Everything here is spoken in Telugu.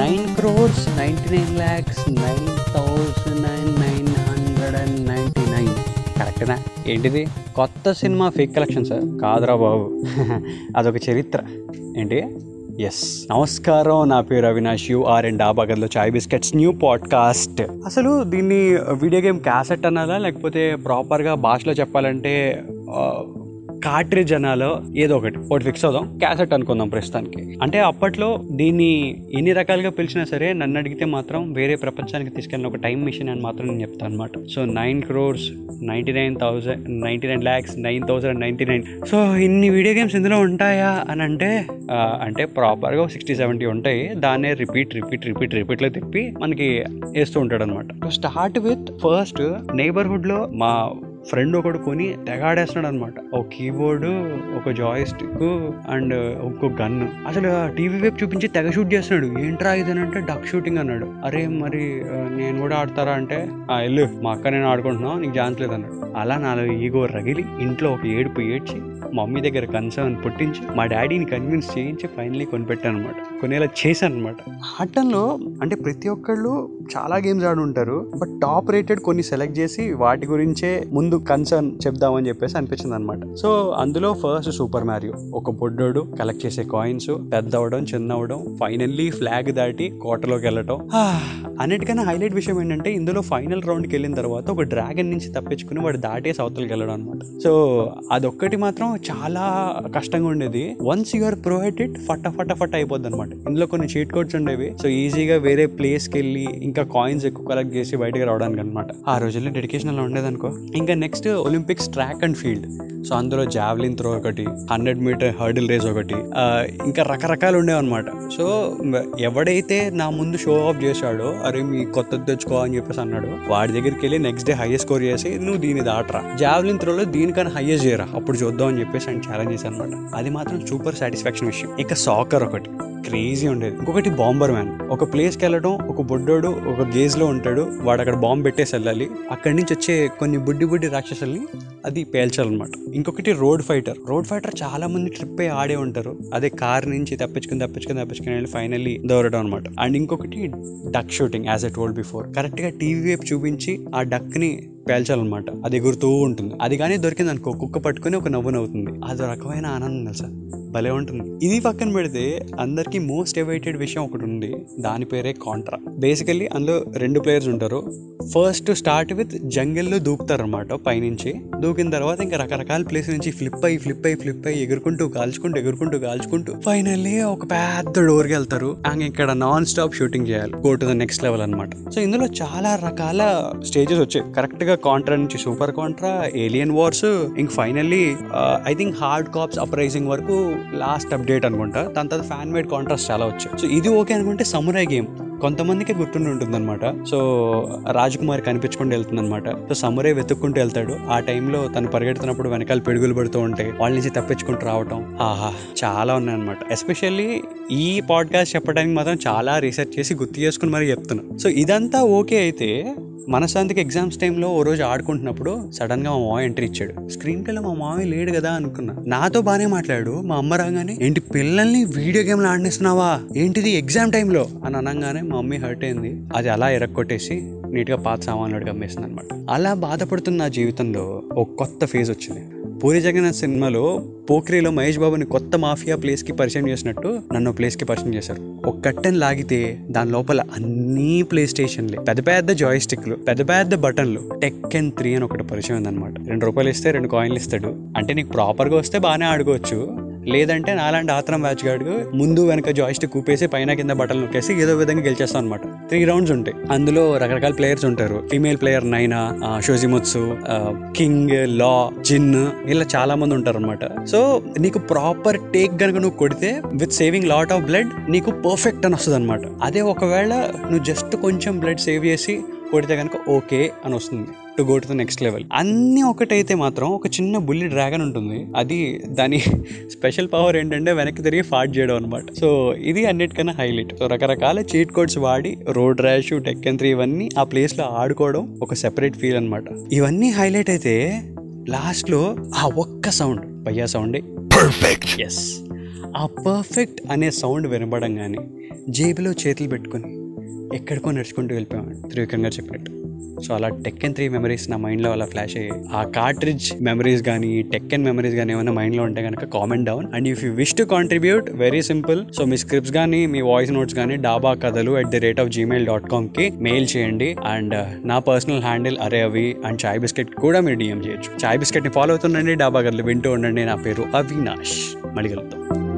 Nine crores ninety nine lakhs nine thousand nine nine hundred and ninety nine కరెక్టేనా ఏంటిది? కొత్త సినిమా ఫేక్ కలెక్షన్ సార్ కాదురా బాబు. అదొక చరిత్ర. ఏంటి? ఎస్ నమస్కారం. నా పేరు అవినాష్. యూ ఆర్ అండ్ డాబా గదిలో చాయ్ బిస్కెట్స్ న్యూ పాడ్కాస్ట్. అసలు దీన్ని వీడియో గేమ్ క్యాసెట్ అనాలా? లేకపోతే ప్రాపర్గా భాషలో చెప్పాలంటే కార్ట్రిడ్జ్ అనాలో ఏదో ఒకటి. ఒకటి ఫిక్స్ అవుదాం. క్యాసెట్ అనుకుందాం ప్రస్తుతానికి. అంటే అప్పట్లో దీన్ని ఎన్ని రకాలుగా పిలిచినా సరే నన్ను అడిగితే మాత్రం వేరే ప్రపంచానికి తీసుకెళ్ళిన ఒక టైం మిషన్ అని మాత్రం నేను చెప్తాను అనమాట so nine crores ninety nine thousand ninety nine lakhs nine thousand ninety nine so ఇన్ని వీడియో గేమ్స్ ఇందులో ఉంటాయా అని అంటే అంటే ప్రాపర్గా సిక్స్టీ సెవెంటీ ఉంటాయి. దాన్నే రిపీట్ రిపీట్ రిపీట్ రిపీట్లో తిప్పి మనకి వేస్తూ ఉంటాడు అనమాట స్టార్ట్ విత్ ఫస్ట్ నైబర్హుడ్లో మా ఫ్రెండ్ ఒకడు కొని తెగాడేస్తున్నాడు అనమాట ఒక కీబోర్డ్ ఒక జాయిస్టిక్ అండ్ ఒక గన్. అసలు టీవీ వైపు చూపించి తెగ షూట్ చేస్తున్నాడు. ఏంట్రా ఇది అని అంటే డక్ షూటింగ్ అన్నాడు. అరే మరి నేను కూడా ఆడతారా అంటే "ఆ, వెళ్ళు మా అక్క నేను ఆడుకుంటున్నావు నీకు ఛాన్స్ లేదన్నాడు. అలా నాలో ఈగో రగిలి ఇంట్లో ఒక ఏడుపు ఏడ్చి మా మమ్మీ దగ్గర కన్సర్న్ పుట్టించి మా డాడీని కన్విన్స్ చేయించి ఫైనలీ కొనిపెట్టాను అనమాట కొనేలా చేశాను అనమాట ఆటంలో అంటే ప్రతి ఒక్కళ్ళు చాలా గేమ్స్ ఆడి ఉంటారు బట్ టాప్ రేటెడ్ కొన్ని సెలెక్ట్ చేసి వాటి గురించే ముందు కన్సర్న్ చెప్దామని చెప్పేసి అనిపించింది అనమాట సో అందులో ఫస్ట్ సూపర్ మ్యారియో ఒక బొడ్డోడు కలెక్ట్ చేసే కాయిన్స్ పెద్ద అవడం చిన్న అవడం ఫైనల్లీ ఫ్లాగ్ దాటి కోటలోకి వెళ్ళటం. అన్నిటికన్నా హైలైట్ విషయం ఏంటంటే ఇందులో ఫైనల్ రౌండ్కి వెళ్ళిన తర్వాత ఒక డ్రాగన్ నుంచి తప్పించుకుని వాడు దాటేసి అవతలకి వెళ్ళడం అనమాట సో అదొక్కటి మాత్రం చాలా కష్టంగా ఉండేది. వన్స్ యూఆర్ ప్రొవైడెడ్ ఫట ఫట ఫట అయిపోద్ది అనమాట ఇందులో కొన్ని చీట్ కోడ్స్ ఉండేవి. సో ఈజీగా వేరే ప్లేస్కి వెళ్ళి ఇంకా కాయిన్స్ ఎక్కువ కలెక్ట్ చేసి బయటకు రావడానికి అనమాట ఆ రోజుల్లో డెడికేషన్ అలా ఉండేది అనుకో ఇంకా next Olympics track and field so అందులో జావ్లిన్ త్రో ఒకటి హండ్రెడ్ మీటర్ హర్డిల్ రేస్ ఒకటి ఇంకా రకరకాలు ఉండేవి అనమాట సో ఎవడైతే నా ముందు షో ఆఫ్ చేశాడో అరే మీ కొత్తది తెచ్చుకో అని చెప్పేసి అన్నాడు వాడి దగ్గరికి వెళ్ళి నెక్స్ట్ డే హైయెస్ట్ స్కోర్ చేసి నువ్వు దీని దాటరా. జావ్లిన్ త్రోలో దీనికన్నా హైయెస్ట్ చేయరా. అప్పుడు చూద్దాం అని చెప్పి చెప్పేసి ఆయన ఛాలెంజ్ చేశాను అనమాట అది మాత్రం సూపర్ సాటిస్ఫాక్షన్ విషయం. ఇక సాకర్ ఒకటి. క్రేజీ ఉండేది. ఇంకొకటి బాంబర్ మ్యాన్ ఒక ప్లేస్కి వెళ్ళడం ఒక బొడ్డోడు ఒక గేజ్లో ఉంటాడు. వాడు అక్కడ బాంబు పెట్టేసి వెళ్ళాలి. అక్కడి నుంచి వచ్చే కొన్ని బుడ్డి బుడ్డి రాక్షసుల్ని అది పేల్చాలన్నమాట. ఇంకొకటి రోడ్ ఫైటర్. రోడ్ ఫైటర్ చాలా మంది ట్రిప్ అయి ఆడే ఉంటారు. అదే కార్ నుంచి తప్పించుకుని తప్పించుకుని తప్పించుకుని వెళ్ళి ఫైనల్లీ దొరడం అనమాట అండ్ ఇంకొకటి duck shooting as I told before కరెక్ట్గా టీవీ వైపు చూపించి ఆ డక్ని పేల్చాలన్నమాట. అది ఎగురుతూ ఉంటుంది. అది కానీ దొరికింది అనుకో కుక్క పట్టుకుని ఒక నవ్వు నవ్వుతుంది. అదో రకమైన ఆనందం తెలుసా? భలే ఉంటుంది. ఇది పక్కన పెడితే అందరికీ మోస్ట్ ఎవైటెడ్ విషయం ఒకటి ఉంది. దాని పేరే కాంట్రా బేసికల్లీ అందులో రెండు ప్లేయర్స్ ఉంటారు. ఫస్ట్ స్టార్ట్ విత్ జంగిల్లో దూకుతారు అనమాట పైనుంచి. దూకిన తర్వాత ఇంకా రకరకాల ప్లేస్ నుంచి ఫ్లిప్ అయ్యి ఫ్లిప్ అయ్యి ఫ్లిప్ అయ్యి ఎగురుకుంటూ కాల్చుకుంటూ ఎగురుకుంటూ కాల్చుకుంటూ. ఫైనల్లీ ఒక పెద్ద డోర్కి వెళ్తారు. అండ్ ఇక్కడ నాన్ స్టాప్ షూటింగ్ చేయాలి. Go to the next level అనమాట సో ఇందులో చాలా రకాల స్టేజెస్ వచ్చాయి. కరెక్ట్గా కాంట్రా నుంచి సూపర్ కాంట్రా ఏలియన్ వార్స్ ఇంక finally I think Hard Corps Uprising వరకు లాస్ట్ అప్డేట్ అనుకుంటా. దాని తర్వాత ఫ్యాన్ మేడ్ కాంట్రాస్ట్ చాలా వచ్చాయి. సో ఇది ఓకే అనుకుంటే సమురాయ్ గేమ్ కొంతమందికి గుర్తుండి ఉంటుందన్నమాట. సో రాజకుమారి కనిపించుకుంటూ వెళ్తుందనమాట సో సమురే వెతుక్కుంటూ వెళ్తాడు. ఆ టైంలో తను పరిగెడుతున్నప్పుడు వెనకాల పిడుగులు పడుతూ ఉంటాయి వాళ్ళ నుంచి తప్పించుకుంటూ రావటం. ఆహా చాలా ఉన్నాయన్నమాట. ఎస్పెషల్లీ ఈ పాడ్కాస్ట్ చెప్పడానికి మాత్రం చాలా రీసెర్చ్ చేసి గుర్తు చేసుకుని మరి చెప్తున్నాను సో ఇదంతా ఓకే అయితే మనశాంతికి ఎగ్జామ్స్ టైంలో ఓ రోజు ఆడుకుంటున్నప్పుడు సడన్గా మా మామ ఎంట్రీ ఇచ్చాడు. స్క్రీన్ ప్లేలో మా మామయ్య లేడు కదా అనుకున్నా. నాతో బాగానే మాట్లాడు మా అమ్మ రాగానే ఏంటి పిల్లల్ని వీడియో గేమ్లు ఆడినేస్తున్నావా? ఏంటిది ఎగ్జామ్ టైంలో? అని అనగానే మా మమ్మీ హర్ట్ అయింది. అది అలా ఎరక్కొట్టేసి నీట్గా పాత సామాన్లు అమ్మేసింది అనమాట అలా బాధపడుతున్న జీవితంలో ఒక కొత్త ఫేజ్ వచ్చింది. పూరి జగన్నాథ్ సినిమాలో పోక్రీలో మహేష్ బాబుని కొత్త మాఫియా ప్లేస్కి పరిచయం చేసినట్టు నన్ను ప్లేస్కి పరిచయం చేశారు. ఒక కట్టెన్ లాగితే దాని లోపల అన్ని ప్లే స్టేషన్లే పెద్ద పెద్ద జాయ్ స్టిక్లు పెద్ద పెద్ద బటన్లు. టెక్కన్ త్రీ అని ఒకటి పరిచయం ఉందన్నమాట. రెండు రూపాయలు ఇస్తే రెండు కాయిన్లు ఇస్తాడు. అంటే నీకు ప్రాపర్గా వస్తే బాగానే ఆడుకోవచ్చు. లేదంటే నాలాంటి ఆత్రం బ్యాచ్ గాడు ముందు వెనక జాయిస్ట్ కూపేసి పైన కింద బట్టలు నొక్కేసి ఏదో విధంగా గెలిచేస్తాం అనమాట త్రీ రౌండ్స్ ఉంటాయి. అందులో రకరకాల ప్లేయర్స్ ఉంటారు. ఫీమేల్ ప్లేయర్ నైనా షోజిముత్సు కింగ్ లా జిన్ ఇలా చాలా మంది ఉంటారు అనమాట సో నీకు ప్రాపర్ టేక్ గనుక నువ్వు కొడితే with saving lot of blood నీకు పర్ఫెక్ట్ అని వస్తుంది అనమాట అదే ఒకవేళ నువ్వు జస్ట్ కొంచెం బ్లడ్ సేవ్ చేసి కొడితే కనుక ఓకే అని వస్తుంది. To go to the next level అన్ని ఒకటైతే మాత్రం ఒక చిన్న బుల్లి డ్రాగన్ ఉంటుంది. అది దాని స్పెషల్ పవర్ ఏంటంటే వెనక్కి తిరిగి ఫాట్ చేయడం అనమాట సో ఇది అన్నిటికన్నా హైలైట్. సో రకరకాల చీట్ కోడ్స్ వాడి రోడ్ ర్యాష్ టెక్కన్ త్రీ ఇవన్నీ ఆ ప్లేస్లో ఆడుకోవడం ఒక సెపరేట్ ఫీల్ అనమాట ఇవన్నీ హైలైట్ అయితే లాస్ట్లో ఆ ఒక్క సౌండ్ భయ్యా సౌండే పర్ఫెక్ట్ ఎస్ ఆ పర్ఫెక్ట్ అనే సౌండ్ వినపడంగానే జేబులో చేతులు పెట్టుకొని ఎక్కడికో నడుచుకుంటూ వెళ్ళిపోయాం త్రివిక్రమ్ గారు చెప్పినట్టు. సో అలా టెక్కన్ త్రీ మెమరీస్ నా మైండ్లో అలా ఫ్లాష్ అయ్యాయి ఆ కార్ట్రిడ్జ్ మెమరీస్ కానీ టెక్కన్ మెమరీస్ కానీ ఏమైనా మైండ్లో ఉంటే కనుక comment down and if you wish to contribute very simple so me scripts కానీ మీ వాయిస్ నోట్స్ కానీ డాబా కథలు at the rate of Gmail dot కామ్కి mail చేయండి అండ్ uh, నా పర్సనల్ హ్యాండిల్ అరే అవి అండ్ చాయ్ బిస్కెట్ కూడా మీరు డిఎం చేయొచ్చు. చాయ్ బిస్కెట్ని ఫాలో అవుతుండండి డాబా కథలు వింటూ ఉండండి. నా పేరు అవినాష్ మళ్ళీ కలుద్దాం.